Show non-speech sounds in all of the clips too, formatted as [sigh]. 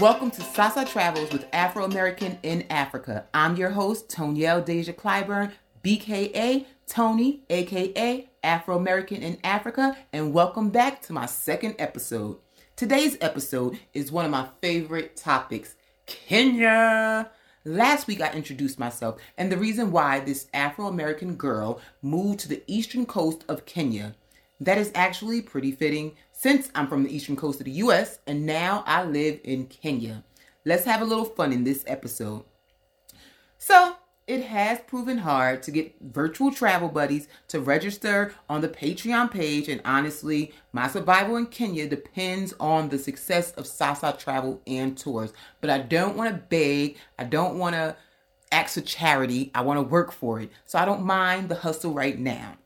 Welcome to Sasa Travels with Afro American in Africa. I'm your host, Tonielle Deja Clyburn, BKA Tony, aka Afro American in Africa, and welcome back to my second episode. Today's episode is one of my favorite topics Kenya. Last week, I introduced myself and the reason why this Afro American girl moved to the eastern coast of Kenya. That is actually pretty fitting since I'm from the eastern coast of the US and now I live in Kenya. Let's have a little fun in this episode. So, it has proven hard to get virtual travel buddies to register on the Patreon page, and honestly, my survival in Kenya depends on the success of Sasa Travel and Tours. But I don't want to beg, I don't want to ask for charity, I want to work for it. So I don't mind the hustle right now.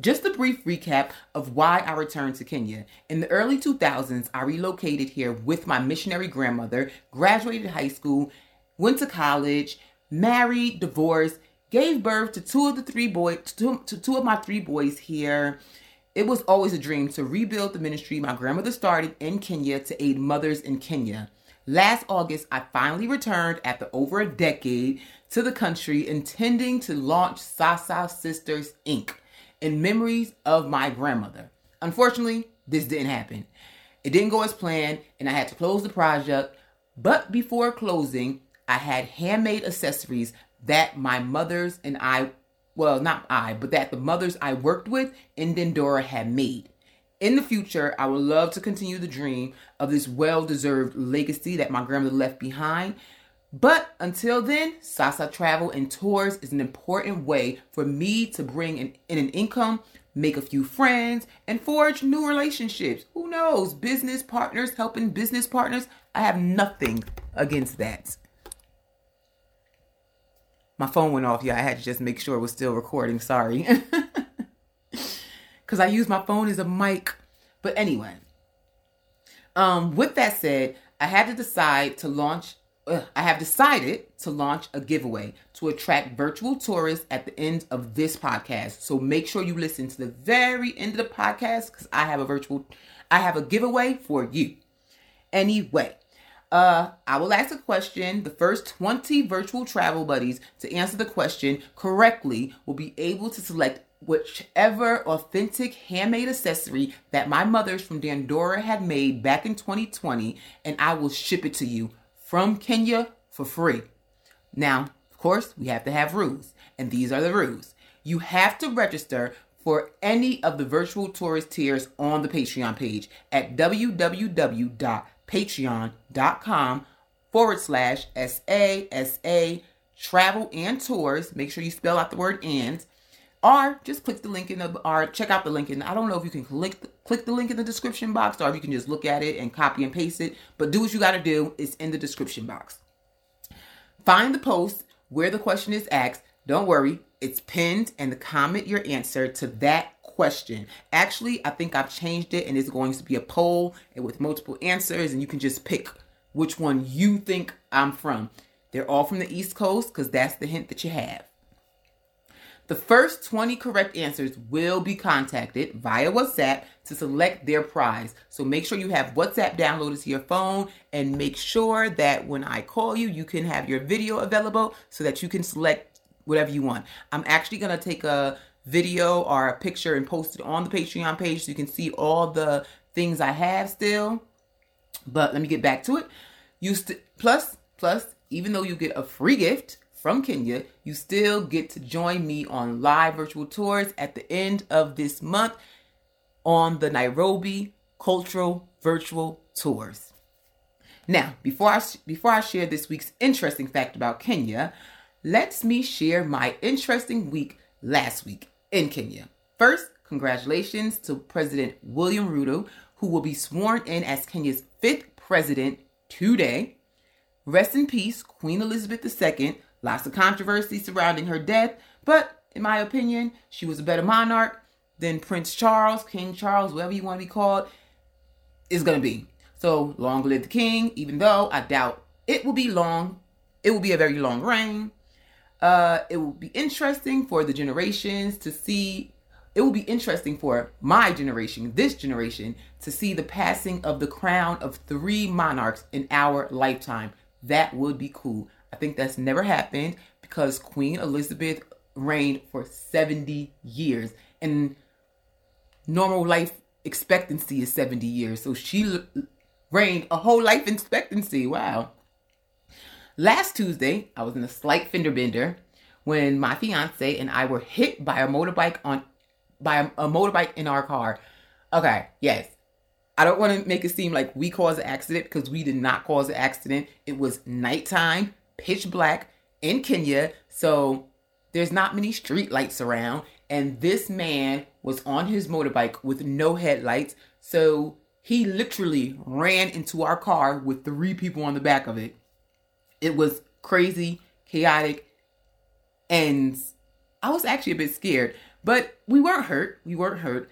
Just a brief recap of why I returned to Kenya. In the early 2000s, I relocated here with my missionary grandmother, graduated high school, went to college, married, divorced, gave birth to two of the three boys, to, to two of my three boys here. It was always a dream to rebuild the ministry my grandmother started in Kenya to aid mothers in Kenya. Last August, I finally returned after over a decade to the country, intending to launch Sasa Sisters Inc. in memories of my grandmother. Unfortunately, this didn't happen. It didn't go as planned, and I had to close the project. But before closing, I had handmade accessories that my mothers and I, well, not I, but that the mothers I worked with in Dandora had made. In the future, I would love to continue the dream of this well deserved legacy that my grandmother left behind. But until then, Sasa Travel and Tours is an important way for me to bring in, in an income, make a few friends, and forge new relationships. Who knows? Business partners helping business partners. I have nothing against that. My phone went off, yeah. I had to just make sure it was still recording. Sorry. [laughs] Because I use my phone as a mic. But anyway, um, with that said, I had to decide to launch. I have decided to launch a giveaway to attract virtual tourists at the end of this podcast. So make sure you listen to the very end of the podcast because I have a virtual, I have a giveaway for you. Anyway, uh, I will ask a question. The first 20 virtual travel buddies to answer the question correctly will be able to select whichever authentic handmade accessory that my mothers from Dandora had made back in 2020, and I will ship it to you from Kenya for free. Now, of course, we have to have rules, and these are the rules. You have to register for any of the virtual tourist tiers on the Patreon page at www.patreon.com forward slash SASA travel and tours. Make sure you spell out the word and. Or just click the link in the or check out the link in. I don't know if you can click the, click the link in the description box or if you can just look at it and copy and paste it. But do what you got to do. It's in the description box. Find the post where the question is asked. Don't worry, it's pinned and the comment your answer to that question. Actually, I think I've changed it and it's going to be a poll with multiple answers, and you can just pick which one you think I'm from. They're all from the East Coast because that's the hint that you have. The first 20 correct answers will be contacted via WhatsApp to select their prize. So make sure you have WhatsApp downloaded to your phone and make sure that when I call you, you can have your video available so that you can select whatever you want. I'm actually going to take a video or a picture and post it on the Patreon page so you can see all the things I have still. But let me get back to it. You st- plus plus even though you get a free gift from Kenya, you still get to join me on live virtual tours at the end of this month on the Nairobi Cultural Virtual Tours. Now, before I before I share this week's interesting fact about Kenya, let me share my interesting week last week in Kenya. First, congratulations to President William Ruto, who will be sworn in as Kenya's fifth president today. Rest in peace, Queen Elizabeth II. Lots of controversy surrounding her death, but in my opinion, she was a better monarch than Prince Charles, King Charles, whatever you want to be called, is going to be. So long live the king, even though I doubt it will be long. It will be a very long reign. Uh, it will be interesting for the generations to see it will be interesting for my generation, this generation, to see the passing of the crown of three monarchs in our lifetime. That would be cool. Think that's never happened because Queen Elizabeth reigned for 70 years and normal life expectancy is 70 years. So she reigned a whole life expectancy. Wow. Last Tuesday, I was in a slight fender bender when my fiance and I were hit by a motorbike on by a, a motorbike in our car. Okay, yes. I don't want to make it seem like we caused the accident because we did not cause the accident. It was nighttime, pitch black in Kenya, so there's not many street lights around. And this man was on his motorbike with no headlights, so he literally ran into our car with three people on the back of it. It was crazy, chaotic, and I was actually a bit scared, but we weren't hurt. We weren't hurt.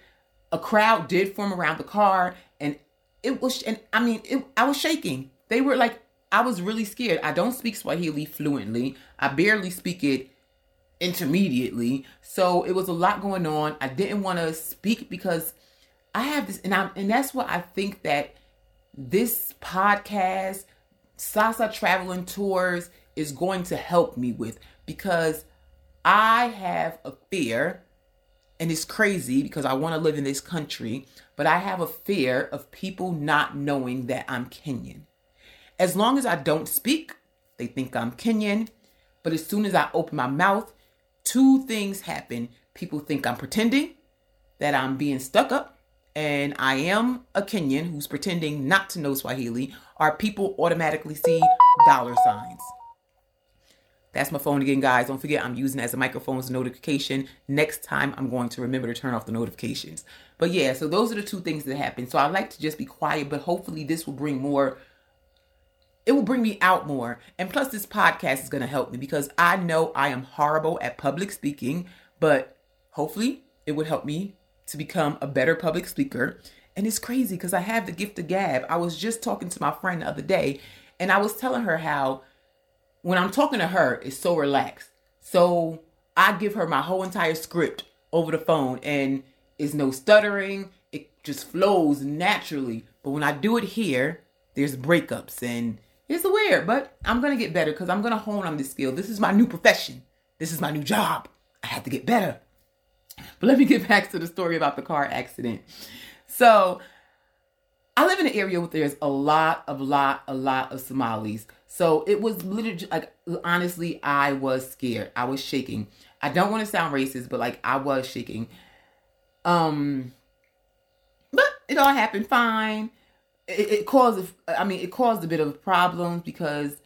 A crowd did form around the car, and it was, and I mean, it, I was shaking. They were like, I was really scared. I don't speak Swahili fluently. I barely speak it intermediately. So it was a lot going on. I didn't want to speak because I have this, and I and that's what I think that this podcast, Sasa Travel and Tours, is going to help me with because I have a fear, and it's crazy because I want to live in this country, but I have a fear of people not knowing that I'm Kenyan. As long as I don't speak, they think I'm Kenyan. But as soon as I open my mouth, two things happen. People think I'm pretending, that I'm being stuck up, and I am a Kenyan who's pretending not to know Swahili, or people automatically see dollar signs. That's my phone again, guys. Don't forget, I'm using it as a microphone's notification. Next time, I'm going to remember to turn off the notifications. But yeah, so those are the two things that happen. So I like to just be quiet, but hopefully, this will bring more. It will bring me out more. And plus, this podcast is going to help me because I know I am horrible at public speaking, but hopefully, it would help me to become a better public speaker. And it's crazy because I have the gift of gab. I was just talking to my friend the other day, and I was telling her how when I'm talking to her, it's so relaxed. So I give her my whole entire script over the phone and it's no stuttering. It just flows naturally. But when I do it here, there's breakups and it's weird, but I'm gonna get better because I'm gonna hone on this skill. This is my new profession. This is my new job. I have to get better. But let me get back to the story about the car accident. So I live in an area where there's a lot of lot, a lot of Somalis. So it was literally like honestly, I was scared. I was shaking. I don't want to sound racist, but like I was shaking. Um but it all happened fine. It, caused I mean it caused a bit of problems because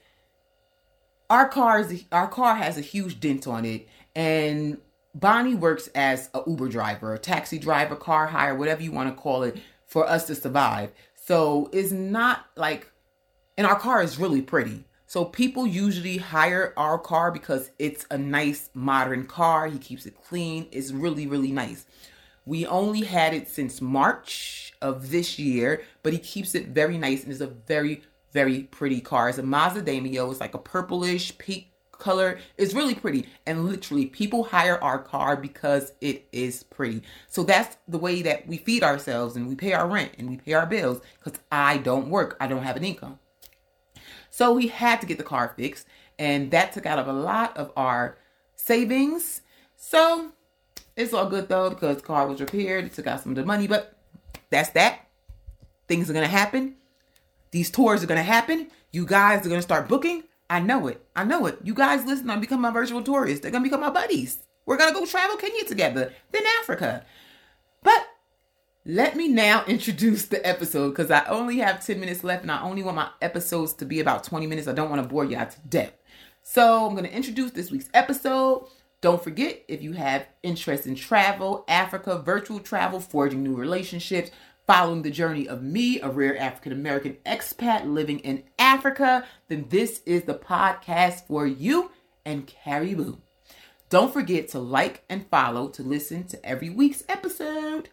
our cars our car has a huge dent on it and Bonnie works as a Uber driver, a taxi driver, car hire, whatever you want to call it, for us to survive. So it's not like and our car is really pretty. So people usually hire our car because it's a nice modern car. He keeps it clean. It's really, really nice. We only had it since March of this year, but he keeps it very nice and it's a very, very pretty car. It's a Mazda Demio. It's like a purplish pink color. It's really pretty. And literally, people hire our car because it is pretty. So that's the way that we feed ourselves and we pay our rent and we pay our bills because I don't work. I don't have an income. So we had to get the car fixed, and that took out of a lot of our savings. So it's all good though because car was repaired. It took out some of the money, but that's that. Things are gonna happen. These tours are gonna happen. You guys are gonna start booking. I know it. I know it. You guys listen on become my virtual tourists. They're gonna become my buddies. We're gonna go travel Kenya together, then Africa. But let me now [laughs] introduce the episode because I only have 10 minutes left and I only want my episodes to be about 20 minutes. I don't want to bore you out to death. So I'm going to introduce this week's episode. Don't forget if you have interest in travel, Africa, virtual travel, forging new relationships, following the journey of me, a rare African American expat living in Africa, then this is the podcast for you and karibu. Don't forget to like and follow to listen to every week's episode.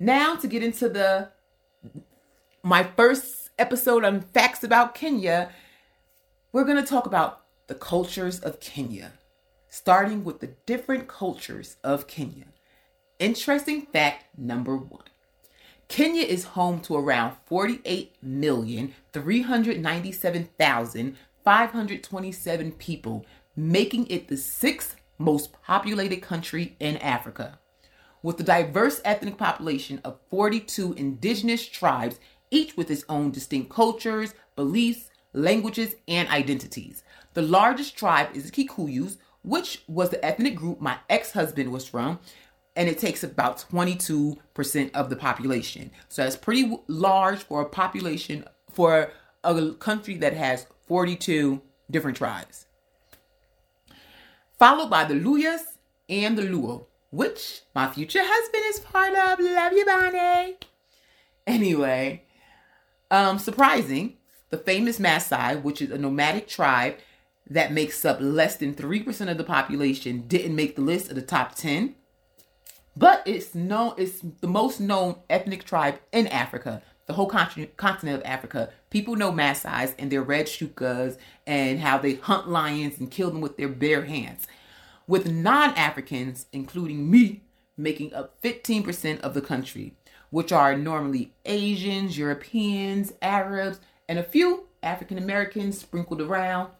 Now to get into the my first episode on facts about Kenya, we're going to talk about the cultures of Kenya. Starting with the different cultures of Kenya. Interesting fact number one Kenya is home to around 48,397,527 people, making it the sixth most populated country in Africa. With a diverse ethnic population of 42 indigenous tribes, each with its own distinct cultures, beliefs, languages, and identities. The largest tribe is the Kikuyus, which was the ethnic group my ex husband was from, and it takes about 22% of the population. So that's pretty large for a population for a country that has 42 different tribes. Followed by the Luhyas and the Luo, which my future husband is part of. Love you, Bonnie. Anyway, um, surprising, the famous Maasai, which is a nomadic tribe that makes up less than 3% of the population, didn't make the list of the top 10. But it's known it's the most known ethnic tribe in Africa, the whole continent, of Africa. People know Maasai's and their red shukas and how they hunt lions and kill them with their bare hands. With non-Africans, including me, making up 15% of the country, which are normally Asians, Europeans, Arabs, and a few African Americans sprinkled around.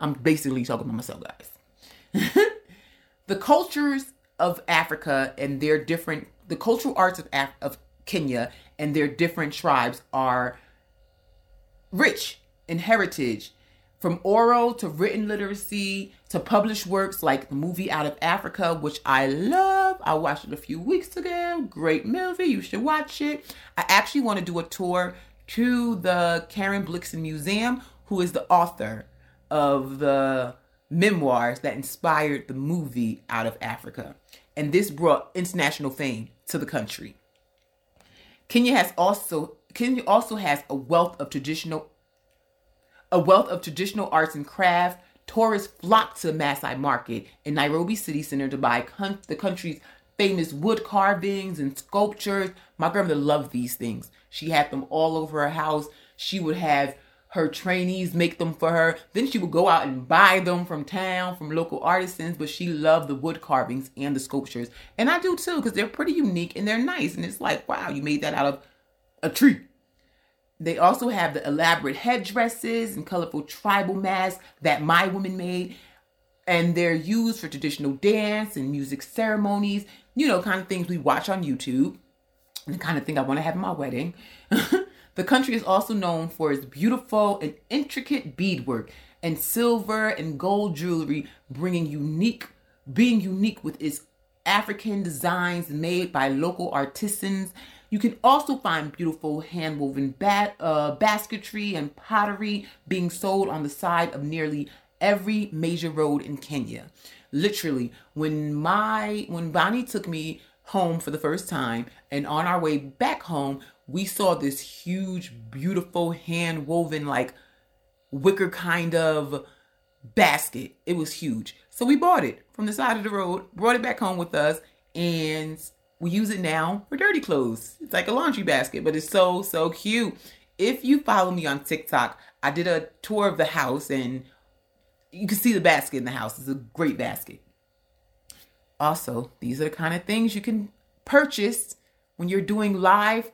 I'm basically talking about myself, guys. [laughs] the cultures of Africa and their different, the cultural arts of, Af- of Kenya and their different tribes are rich in heritage. From oral to written literacy to published works like the movie Out of Africa, which I love. I watched it a few weeks ago. Great movie. You should watch it. I actually want to do a tour to the Karen Blixen Museum, who is the author of the memoirs that inspired the movie Out of Africa. And this brought international fame to the country. Kenya has also Kenya also has a wealth of traditional a wealth of traditional arts and craft. Tourists flock to the Maasai Market in Nairobi City Center to buy con- the country's famous wood carvings and sculptures. My grandmother loved these things. She had them all over her house. She would have her trainees make them for her. Then she would go out and buy them from town, from local artisans, but she loved the wood carvings and the sculptures. And I do too, because they're pretty unique and they're nice. And it's like, wow, you made that out of a tree. They also have the elaborate headdresses and colorful tribal masks that my women made. And they're used for traditional dance and music ceremonies, you know, kind of things we watch on YouTube, and the kind of thing I want to have in my wedding. [laughs] The country is also known for its beautiful and intricate beadwork and silver and gold jewelry, bringing unique, being unique with its African designs made by local artisans. You can also find beautiful hand-woven bat, uh, basketry and pottery being sold on the side of nearly every major road in Kenya. Literally, when my when Bonnie took me home for the first time and on our way back home, we saw this huge, beautiful, hand woven, like wicker kind of basket. It was huge. So we bought it from the side of the road, brought it back home with us, and we use it now for dirty clothes. It's like a laundry basket, but it's so, so cute. If you follow me on TikTok, I did a tour of the house and you can see the basket in the house. It's a great basket. Also, these are the kind of things you can purchase when you're doing live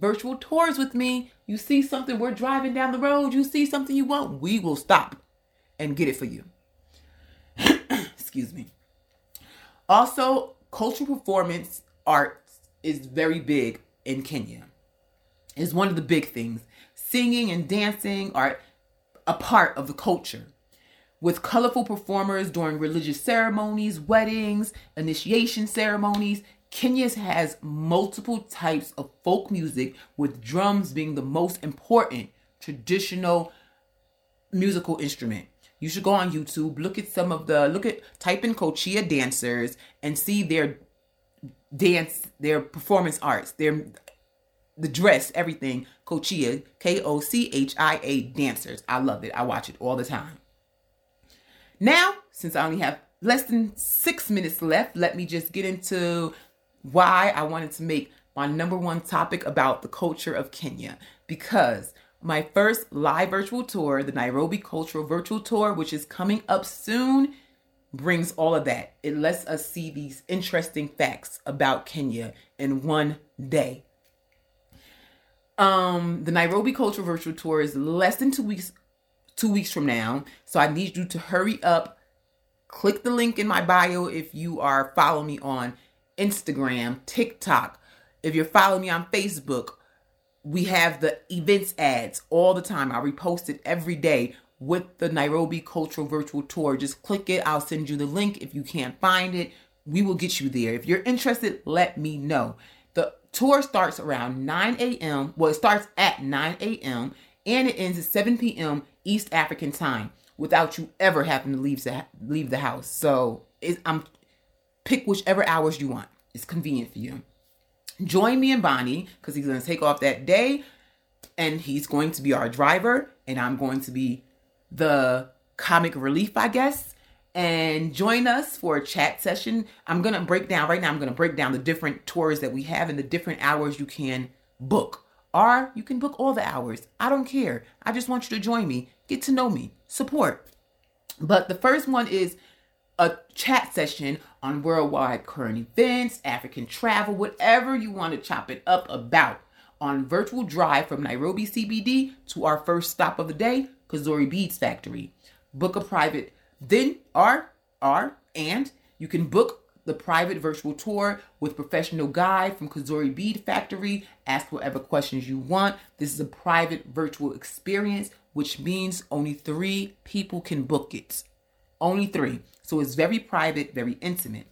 virtual tours with me, you see something, we're driving down the road, you see something you want, we will stop and get it for you. [clears throat] Excuse me. Also, cultural performance art is very big in Kenya. It's one of the big things. Singing and dancing are a part of the culture. With colorful performers during religious ceremonies, weddings, initiation ceremonies, Kenya has multiple types of folk music, with drums being the most important traditional musical instrument. You should go on YouTube, look at some of the look at type in Kochia dancers and see their dance, their performance arts, their the dress, everything. Kochia, K O C H I A dancers. I love it. I watch it all the time. Now, since I only have less than six minutes left, let me just get into why I wanted to make my number one topic about the culture of Kenya because my first live virtual tour, the Nairobi Cultural Virtual Tour, which is coming up soon, brings all of that. It lets us see these interesting facts about Kenya in one day. Um, the Nairobi Cultural Virtual Tour is less than two weeks two weeks from now. So I need you to hurry up. Click the link in my bio if you are following me on Instagram, TikTok. If you're following me on Facebook, we have the events ads all the time. I repost it every day with the Nairobi Cultural Virtual Tour. Just click it. I'll send you the link. If you can't find it, we will get you there. If you're interested, let me know. The tour starts around 9 a.m. Well, it starts at 9 a.m. and it ends at 7 p.m. East African time without you ever having to leave the, leave the house. So I'm pick whichever hours you want. It's convenient for you. Join me and Bonnie because he's going to take off that day and he's going to be our driver and I'm going to be the comic relief, I guess. And join us for a chat session. I'm going to break down right now, I'm going to break down the different tours that we have and the different hours you can book. Or you can book all the hours. I don't care. I just want you to join me, get to know me, support. But the first one is a chat session on worldwide current events, African travel, whatever you want to chop it up about on virtual drive from Nairobi CBD to our first stop of the day, Kazuri Beads Factory. Book a private, then R R and you can book the private virtual tour with professional guide from Kazuri Bead Factory. Ask whatever questions you want. This is a private virtual experience, which means only three people can book it. Only three. So it's very private, very intimate.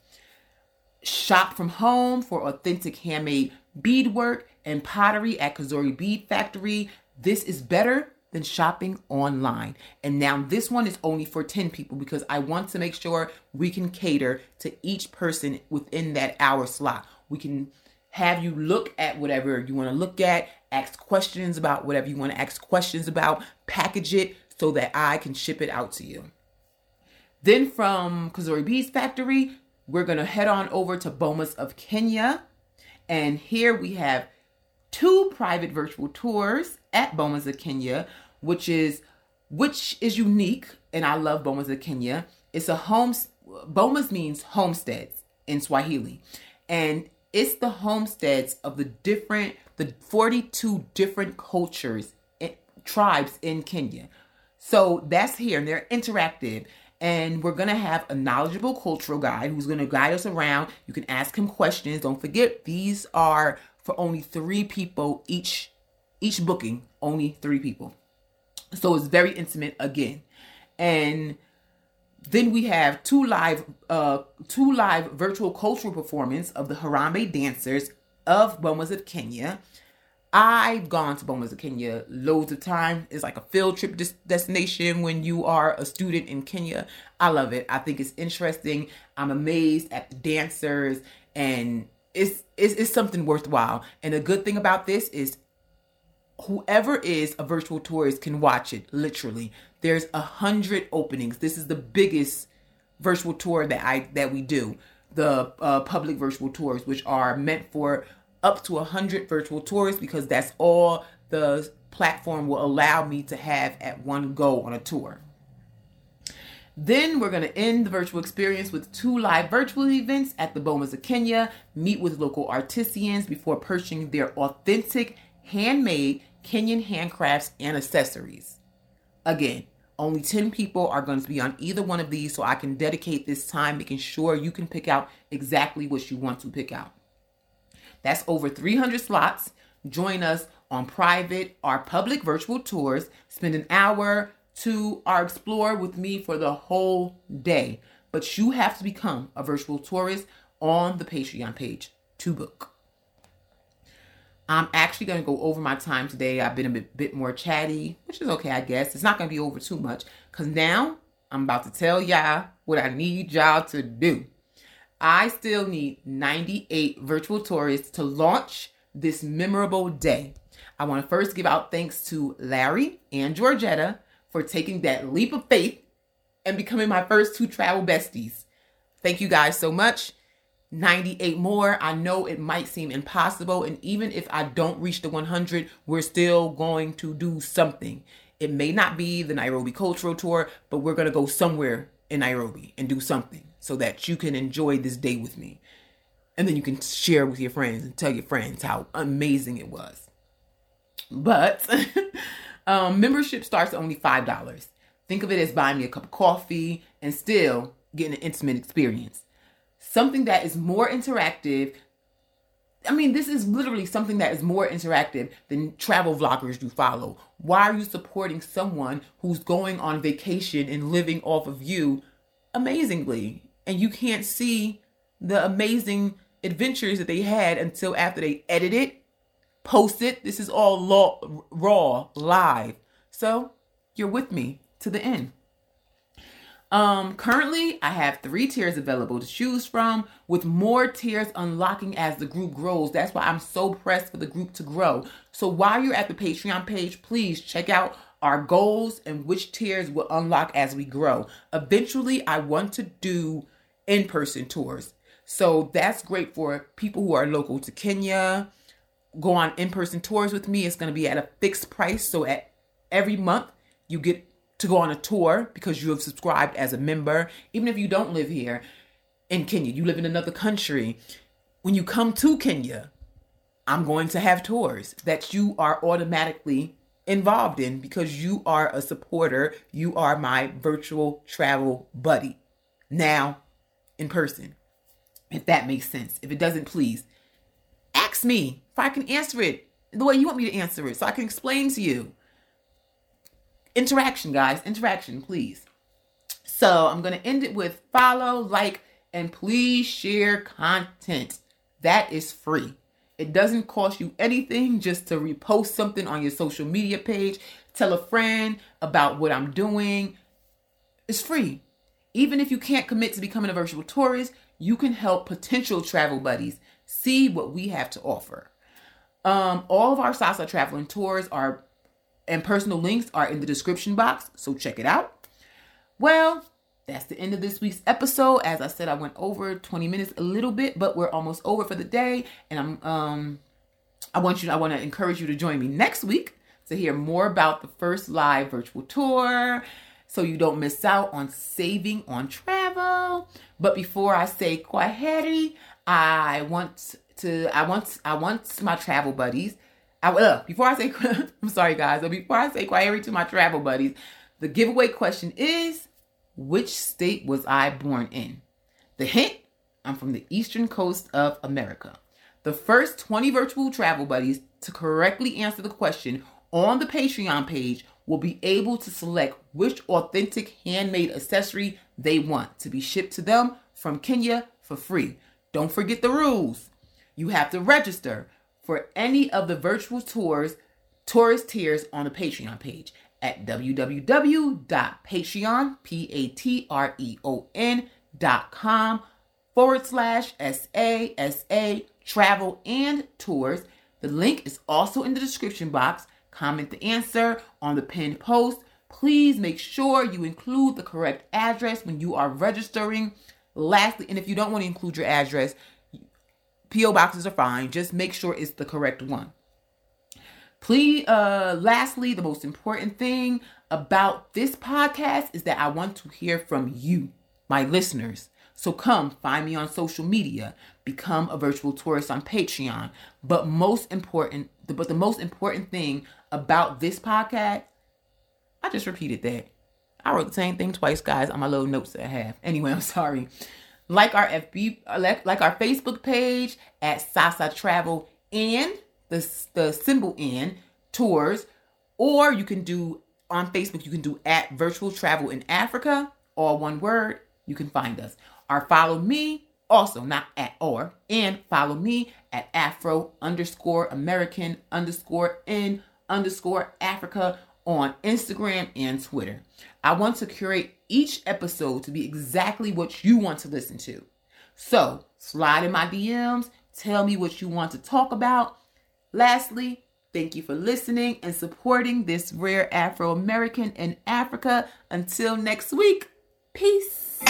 Shop from home for authentic handmade beadwork and pottery at Kazuri Bead Factory. This is better than shopping online. And now this one is only for 10 people because I want to make sure we can cater to each person within that hour slot. We can have you look at whatever you want to look at, ask questions about whatever you want to ask questions about, package it so that I can ship it out to you. Then from Kazuri Beads Factory, we're going to head on over to Bomas of Kenya. And here we have two private virtual tours at Bomas of Kenya, which is which is unique, and I love Bomas of Kenya. It's a home. Bomas means homesteads in Swahili, and it's the homesteads of the different, the 42 different cultures, eh, tribes in Kenya. So that's here, and they're interactive. And we're gonna have a knowledgeable cultural guide who's gonna guide us around. You can ask him questions. Don't forget, these are for only three people each each booking only three people so it's very intimate again. And then we have two live uh two live virtual cultural performance of the harambee dancers of bomas of kenya. I've gone to bomas of kenya loads of time. It's like a field trip des- destination when you are a student in kenya. I love it. I think it's interesting. I'm amazed at the dancers and it's, it's, it's something worthwhile. And the good thing about this is whoever is a virtual tourist can watch it literally. There's a hundred openings. This is the biggest virtual tour that i that we do. The uh, public virtual tours which are meant for up to a hundred virtual tours because that's all the platform will allow me to have at one go on a tour. Then we're going to end the virtual experience with two live virtual events at the Bomas of Kenya. Meet with local artisans before purchasing their authentic, handmade Kenyan handcrafts and accessories. Again, only 10 people are going to be on either one of these, so I can dedicate this time making sure you can pick out exactly what you want to pick out. That's over 300 slots. Join us on private or public virtual tours. Spend an hour, to our Explore with me for the whole day. But you have to become a virtual tourist on the Patreon page to book. I'm actually going to go over my time today. I've been a bit, bit more chatty, which is okay, I guess. It's not going to be over too much because now I'm about to tell y'all what I need y'all to do. I still need 98 virtual tourists to launch this memorable day. I want to first give out thanks to Larry and Georgetta for taking that leap of faith and becoming my first two travel besties. Thank you guys so much. 98 more. I know it might seem impossible. And even if I don't reach the 100, we're still going to do something. It may not be the Nairobi Cultural Tour, but we're going to go somewhere in Nairobi and do something so that you can enjoy this day with me. And then you can share with your friends and tell your friends how amazing it was. But [laughs] um, membership starts at only $5. Think of it as buying me a cup of coffee and still getting an intimate experience. Something that is more interactive. I mean, this is literally something that is more interactive than travel vloggers you follow. Why are you supporting someone who's going on vacation and living off of you amazingly? And you can't see the amazing adventures that they had until after they edit it, post it. This is all law, raw, live. So you're with me to the end. Um, currently, I have three tiers available to choose from, with more tiers unlocking as the group grows. That's why I'm so pressed for the group to grow. So while you're at the Patreon page, please check out our goals and which tiers will unlock as we grow. Eventually, I want to do in person tours. So that's great for people who are local to Kenya. Go on in person tours with me. It's going to be at a fixed price. So at every month, you get to go on a tour because you have subscribed as a member. Even if you don't live here in Kenya, you live in another country. When you come to Kenya, I'm going to have tours that you are automatically involved in because you are a supporter. You are my virtual travel buddy. Now, in person. If that makes sense. If it doesn't, please ask me if I can answer it the way you want me to answer it so I can explain to you. Interaction, guys. Interaction, please. So I'm going to end it with follow, like, and please share content. That is free. It doesn't cost you anything just to repost something on your social media page. Tell a friend about what I'm doing. It's free. Even if you can't commit to becoming a virtual tourist, you can help potential travel buddies see what we have to offer. Um, all of our Sasa travel and tours are and personal links are in the description box, so check it out. Well, that's the end of this week's episode. As I said, I went over 20 minutes a little bit, but we're almost over for the day. And I'm um I want you I want to encourage you to join me next week to hear more about the first live virtual tour so you don't miss out on saving on travel. But before I say kwaheri, I want to I want I want my travel buddies. I uh, before I say [laughs] I'm sorry guys, but before I say kwaheri to my travel buddies, the giveaway question is which state was I born in? The hint, I'm from the eastern coast of America. The first 20 virtual travel buddies to correctly answer the question on the Patreon page will be able to select which authentic handmade accessory they want to be shipped to them from Kenya for free. Don't forget the rules. You have to register for any of the virtual tours, tourist tiers on the Patreon page at www.patreon, P-A-T-R-E-O-N dot com forward slash S-A-S-A travel and tours. The link is also in the description box comment the answer on the pinned post. Please make sure you include the correct address when you are registering. Lastly, and if you don't want to include your address, PO boxes are fine. Just make sure it's the correct one. Please, uh, lastly, the most important thing about this podcast is that I want to hear from you, my listeners. So come find me on social media, become a virtual tourist on Patreon. But most important, but the most important thing about this podcast, I just repeated that. I wrote the same thing twice, guys, on my little notes that I have. Anyway, I'm sorry. Like our FB, like, like our Facebook page at Sasa Travel and the the symbol in tours, or you can do on Facebook. You can do at Virtual Travel in Africa, all one word. You can find us. Or follow me also not at or and follow me at Afro underscore American underscore in underscore Africa on Instagram and Twitter. I want to curate each episode to be exactly what you want to listen to. So slide in my DMs, tell me what you want to talk about. Lastly, thank you for listening and supporting this rare Afro American in Africa. Until next week, peace.